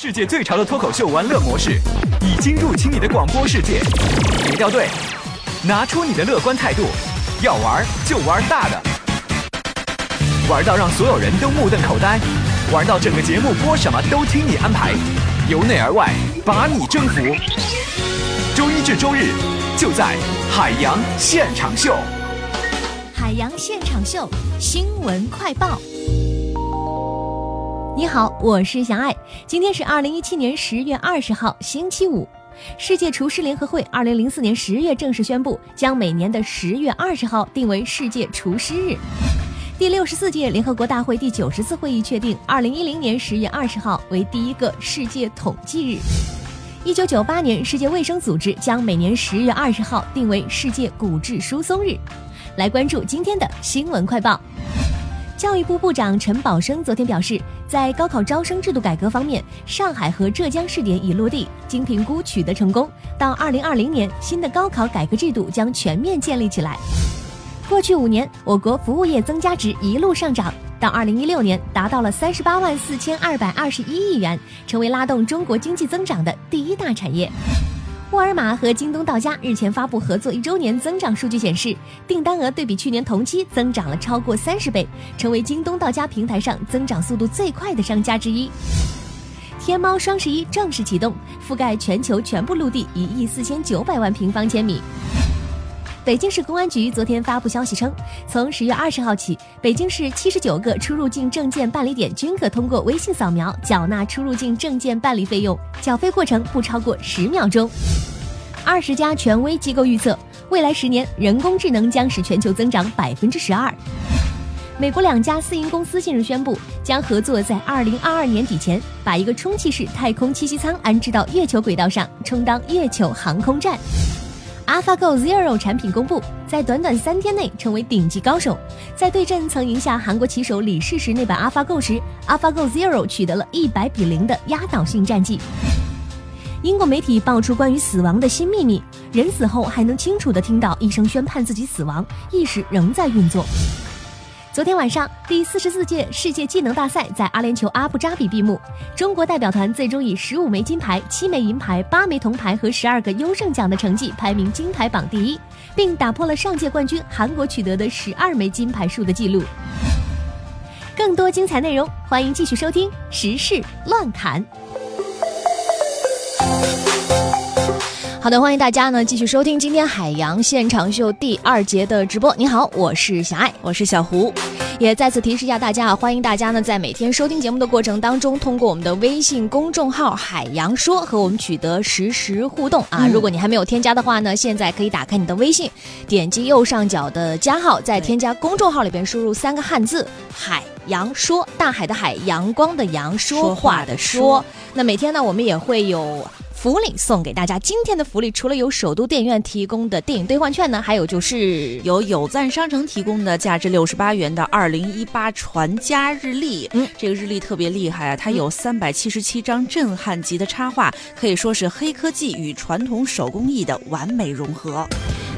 世界最潮的脱口秀玩乐模式已经入侵你的广播世界，别掉队，拿出你的乐观态度，要玩就玩大的，玩到让所有人都目瞪口呆，玩到整个节目播什么都听你安排，由内而外把你征服。周一至周日就在海洋现场秀。海洋现场秀新闻快报。你好，我是小爱。今天是二零一七年十月二十号，星期五。世界厨师联合会二零零四年十月正式宣布，将每年的十月二十号定为世界厨师日。第六十四届联合国大会第九十次会议确定，二零一零年十月二十号为第一个世界统计日。一九九八年，世界卫生组织将每年十月二十号定为世界骨质疏松日。来关注今天的新闻快报。教育部部长陈宝生昨天表示，在高考招生制度改革方面，上海和浙江试点已落地，经评估取得成功。到二零二零年，新的高考改革制度将全面建立起来。过去五年，我国服务业增加值一路上涨，到二零一六年达到了三十八万四千二百二十一亿元，成为拉动中国经济增长的第一大产业。沃尔玛和京东到家日前发布合作一周年增长数据显示，订单额对比去年同期增长了超过三十倍，成为京东到家平台上增长速度最快的商家之一。天猫双十一正式启动，覆盖全球全部陆地一亿四千九百万平方千米。北京市公安局昨天发布消息称，从十月二十号起，北京市七十九个出入境证件办理点均可通过微信扫描缴纳出入境证件办理费用，缴费过程不超过十秒钟。二十家权威机构预测，未来十年人工智能将使全球增长百分之十二。美国两家私营公司近日宣布，将合作在二零二二年底前把一个充气式太空栖息舱安置到月球轨道上，充当月球航空站。AlphaGo Zero 产品公布，在短短三天内成为顶级高手。在对阵曾赢下韩国棋手李世石那版 AlphaGo 时，AlphaGo Zero 取得了一百比零的压倒性战绩。英国媒体爆出关于死亡的新秘密：人死后还能清楚地听到医生宣判自己死亡，意识仍在运作。昨天晚上，第四十四届世界技能大赛在阿联酋阿布扎比闭幕。中国代表团最终以十五枚金牌、七枚银牌、八枚铜牌和十二个优胜奖的成绩排名金牌榜第一，并打破了上届冠军韩国取得的十二枚金牌数的记录。更多精彩内容，欢迎继续收听《时事乱侃》。好的，欢迎大家呢继续收听今天海洋现场秀第二节的直播。你好，我是小爱，我是小胡，也再次提示一下大家啊，欢迎大家呢在每天收听节目的过程当中，通过我们的微信公众号“海洋说”和我们取得实时互动啊。如果你还没有添加的话呢，现在可以打开你的微信，点击右上角的加号，在添加公众号里边输入三个汉字“海洋说”，大海的海，阳光的阳，说话的说。那每天呢，我们也会有。福利送给大家，今天的福利除了有首都电影院提供的电影兑换券呢，还有就是有有赞商城提供的价值六十八元的二零一八传家日历。嗯，这个日历特别厉害啊，它有三百七十七张震撼级的插画，可以说是黑科技与传统手工艺的完美融合。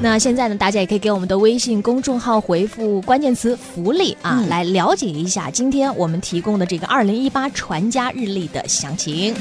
那现在呢，大家也可以给我们的微信公众号回复关键词“福利”啊，来了解一下今天我们提供的这个二零一八传家日历的详情。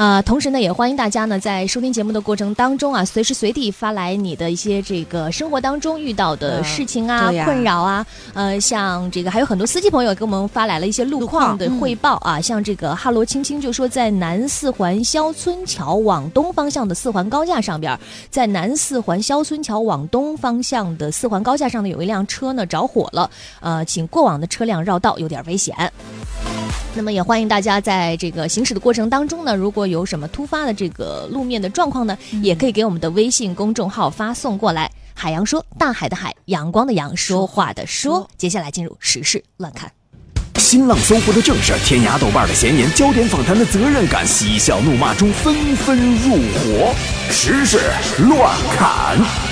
啊，同时呢，也欢迎大家呢，在收听节目的过程当中啊，随时随地发来你的一些这个生活当中遇到的事情啊、困扰啊。呃，像这个还有很多司机朋友给我们发来了一些路况的汇报啊，像这个哈罗青青就说，在南四环肖村桥往东方向的四环高架上边，在南四环肖村桥往东方向的四环高架上呢，有一辆车呢着火了，呃，请过往的车辆绕道，有点危险。那么也欢迎大家在这个行驶的过程当中呢，如果有什么突发的这个路面的状况呢，也可以给我们的微信公众号发送过来。海洋说，大海的海，阳光的阳，说话的说。接下来进入时事乱看。新浪搜狐的正事，天涯豆瓣的闲言，焦点访谈的责任感，嬉笑怒骂中纷纷入伙。时事乱侃。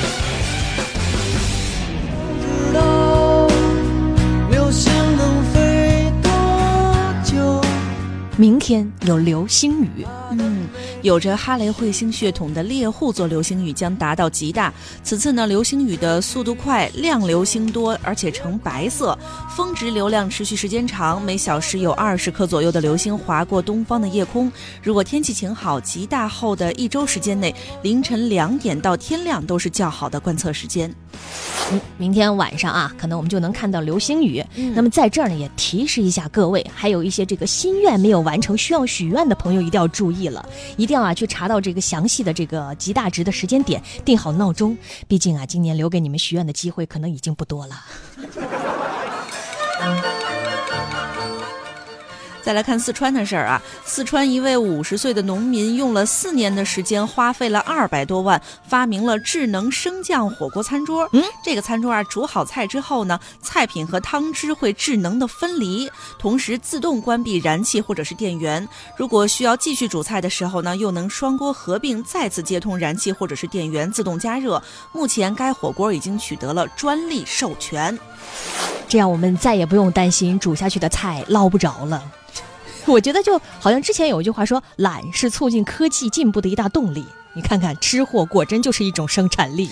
明天有流星雨。嗯，有着哈雷彗星血统的猎户座流星雨将达到极大。此次呢，流星雨的速度快，亮流星多，而且呈白色，峰值流量持续时间长，每小时有二十颗左右的流星划过东方的夜空。如果天气晴好，极大后的一周时间内，凌晨两点到天亮都是较好的观测时间。嗯，明天晚上啊，可能我们就能看到流星雨。嗯那么在这儿呢，也提示一下各位，还有一些这个心愿没有完成需要许愿的朋友，一定要注意了，一定要啊去查到这个详细的这个极大值的时间点，定好闹钟。毕竟啊，今年留给你们许愿的机会可能已经不多了。再来看四川的事儿啊，四川一位五十岁的农民用了四年的时间，花费了二百多万，发明了智能升降火锅餐桌。嗯，这个餐桌啊，煮好菜之后呢，菜品和汤汁会智能的分离，同时自动关闭燃气或者是电源。如果需要继续煮菜的时候呢，又能双锅合并，再次接通燃气或者是电源，自动加热。目前该火锅已经取得了专利授权。这样我们再也不用担心煮下去的菜捞不着了。我觉得就好像之前有一句话说，懒是促进科技进步的一大动力。你看看，吃货果真就是一种生产力。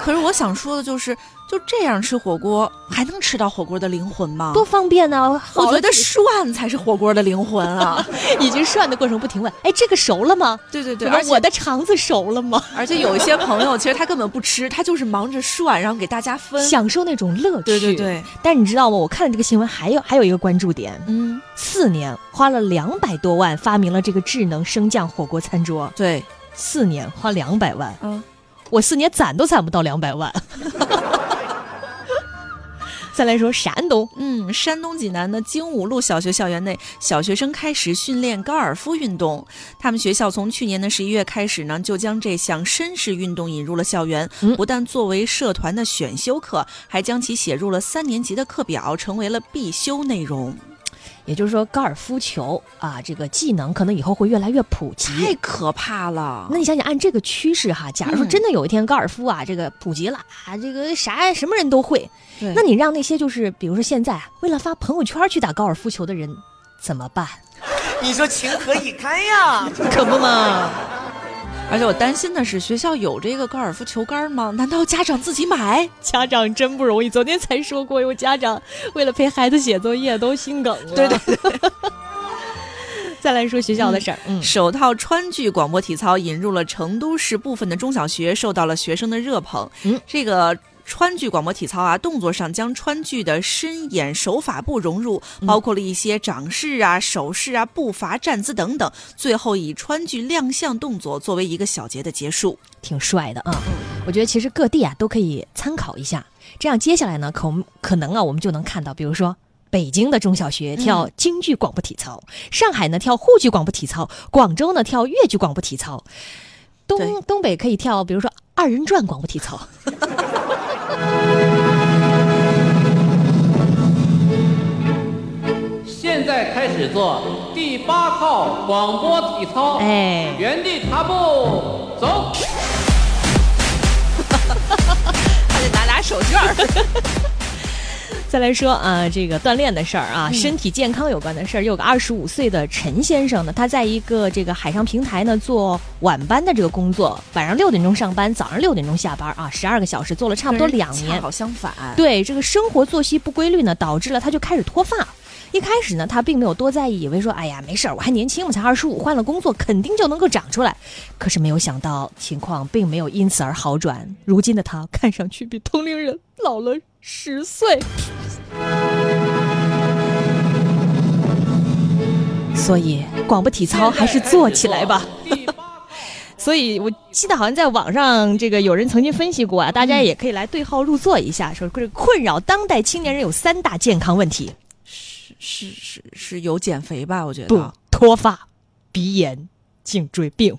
可是我想说的就是，就这样吃火锅，还能吃到火锅的灵魂吗？多方便呢！我觉得涮才是火锅的灵魂啊！已经涮的过程不停问，哎，这个熟了吗？对对对，而且我的肠子熟了吗？而且有一些朋友，其实他根本不吃，他就是忙着涮，然后给大家分。享受那种乐趣。对对。对，但你知道吗？我看了这个新闻，还有还有一个关注点，嗯，四年花了两百多万发明了这个智能升降火锅餐桌，对，四年花两百万，嗯，我四年攒都攒不到两百万。再来说山东，嗯，山东济南的精武路小学校园内，小学生开始训练高尔夫运动。他们学校从去年的十一月开始呢，就将这项绅士运动引入了校园，嗯不但作为社团的选修课，还将其写入了三年级的课表，成为了必修内容。也就是说高尔夫球啊，这个技能可能以后会越来越普及。太可怕了！那你想想，按这个趋势哈，假如说嗯真的有一天高尔夫啊，这个普及了啊，这个啥什么人都会，那你让那些就是比如说现在啊为了发朋友圈去打高尔夫球的人怎么办？你说情何以堪呀？可不嘛！而且我担心的是，学校有这个高尔夫球杆吗？难道家长自己买？家长真不容易，昨天才说过，有家长为了陪孩子写作业都心梗了。对对对。再来说学校的事儿，嗯，首套川剧广播体操引入了成都市部分的中小学，受到了学生的热捧。嗯，这个。川剧广播体操啊，动作上将川剧的身演手法步融入，包括了一些掌势啊、手势啊、步伐、站姿等等，最后以川剧亮相动作作为一个小节的结束。挺帅的啊。我觉得其实各地啊都可以参考一下，这样接下来呢，可可能啊我们就能看到，比如说。北京的中小学跳京剧广播体操，上海呢跳沪剧广播体操，广州呢跳粤剧广播体操，东东北可以跳，比如说二人转广播体操。始做第八套广播体操，哎原地踏步走。还得拿俩手绢儿。再来说啊，这个锻炼的事儿啊，身体健康有关的事儿，有个二十五岁的陈先生呢，他在一个这个海上平台呢做晚班的这个工作，晚上六点钟上班，早上六点钟下班啊，十二个小时做了差不多两恰年。好相反。对这个生活作息不规律呢，导致了他就开始脱发。一开始呢，他并没有多在意，以为说，哎呀，没事儿，我还年轻我，才二十五，换了工作肯定就能够长出来。可是没有想到，情况并没有因此而好转。如今的他看上去比同龄人老了十岁。所以广播体操还是做起来吧。所以我记得好像在网上这个有人曾经分析过啊，大家也可以来对号入座一下，说这困扰当代青年人有三大健康问题：是是是有减肥吧？我觉不得。脱发、鼻炎、颈椎病。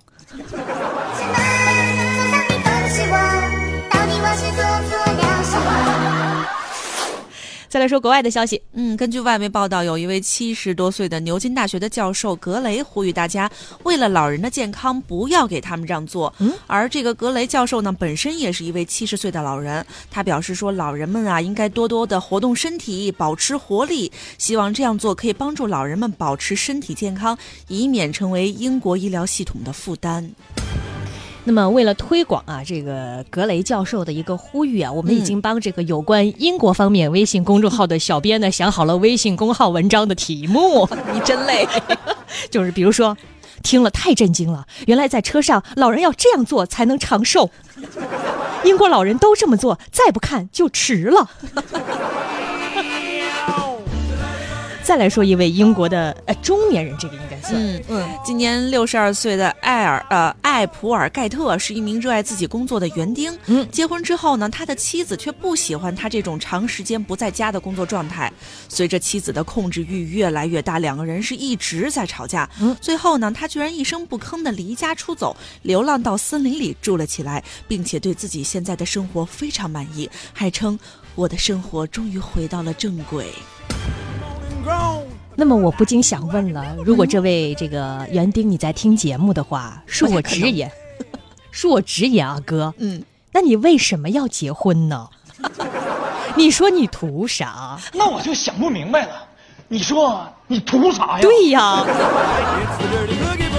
再来说国外的消息，嗯，根据外媒报道，有一位七十多岁的牛津大学的教授格雷呼吁大家，为了老人的健康，不要给他们让座。嗯，而这个格雷教授呢，本身也是一位七十岁的老人，他表示说，老人们啊，应该多多的活动身体，保持活力，希望这样做可以帮助老人们保持身体健康，以免成为英国医疗系统的负担。那么，为了推广啊，这个格雷教授的一个呼吁啊，我们已经帮这个有关英国方面微信公众号的小编呢想好了微信公号文章的题目。你真累，就是比如说，听了太震惊了，原来在车上老人要这样做才能长寿，英国老人都这么做，再不看就迟了。再来说一位英国的呃中年人，这个应该算，嗯嗯，今年六十二岁的艾尔呃艾普尔盖特是一名热爱自己工作的园丁。嗯，结婚之后呢，他的妻子却不喜欢他这种长时间不在家的工作状态。随着妻子的控制欲越来越大，两个人是一直在吵架。嗯，最后呢，他居然一声不吭的离家出走，流浪到森林里住了起来，并且对自己现在的生活非常满意，还称我的生活终于回到了正轨。那么我不禁想问了，如果这位这个园丁你在听节目的话，恕我直言，恕我直言啊，哥，嗯，那你为什么要结婚呢？你说你图啥？那我就想不明白了，你说你图啥呀？对呀。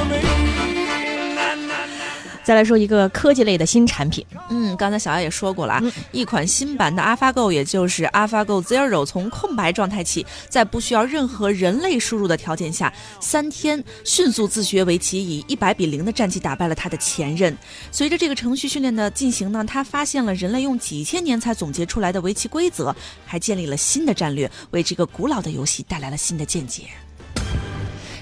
再来说一个科技类的新产品，嗯，刚才小艾也说过了啊，嗯一款新版的 AlphaGo，也就是 AlphaGo Zero，从空白状态起，在不需要任何人类输入的条件下，三天迅速自学围棋，以一百比零的战绩打败了他的前任。随着这个程序训练的进行呢，他发现了人类用几千年才总结出来的围棋规则，还建立了新的战略，为这个古老的游戏带来了新的见解。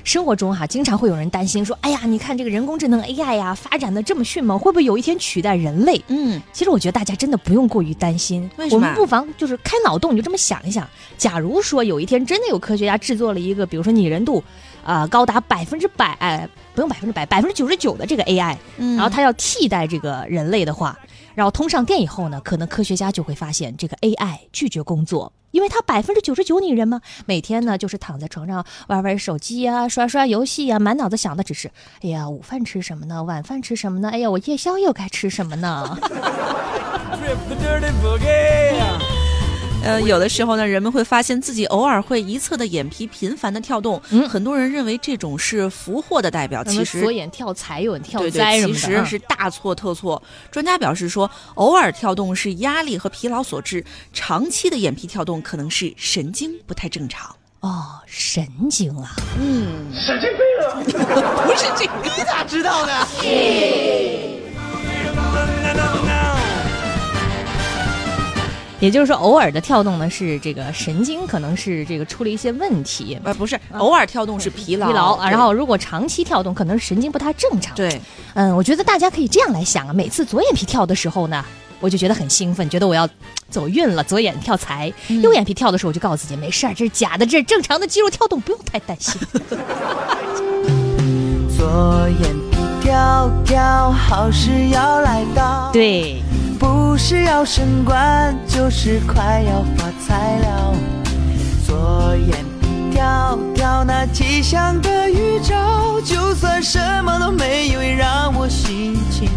生活中哈、经常会有人担心说，哎呀，你看这个人工智能 AI 呀，发展的这么迅猛，会不会有一天取代人类？嗯，其实我觉得大家真的不用过于担心，为什么？我们不妨就是开脑洞，你就这么想一想，假如说有一天真的有科学家制作了一个，比如说拟人度，啊、高达百分之百，哎，不用百分之百，百分之九十九的这个 AI，、嗯。然后它要替代这个人类的话，然后通上电以后呢，可能科学家就会发现这个 AI 拒绝工作。因为它百分之九十九拟人嘛，每天呢就是躺在床上玩玩手机呀、刷刷游戏呀，满脑子想的只是，哎呀，午饭吃什么呢？晚饭吃什么呢？哎呀，我夜宵又该吃什么呢？呃，有的时候呢，人们会发现自己偶尔会一侧的眼皮频繁的跳动，嗯很多人认为这种是福祸的代表，其实左眼跳财，右眼跳对对，灾什么的，其实嗯是大错特错。专家表示说，偶尔跳动是压力和疲劳所致，长期的眼皮跳动可能是神经不太正常。哦，神经啊！嗯，神经病啊！不是这个。你咋知道的？也就是说，偶尔的跳动呢是这个神经可能是这个出了一些问题，呃，不是，偶尔跳动是疲劳，疲劳啊。然后如果长期跳动，可能神经不太正常。，对，嗯，我觉得大家可以这样来想啊，每次左眼皮跳的时候呢，我就觉得很兴奋，觉得我要走运了，左眼跳财；嗯右眼皮跳的时候，我就告诉自己没事儿，这是假的，这是正常的肌肉跳动，不用太担心。左眼皮跳跳，好事要来到。，对，不不是要升官就是快要发财了。左眼皮跳跳那吉祥的预兆就算什么都没有也让我心情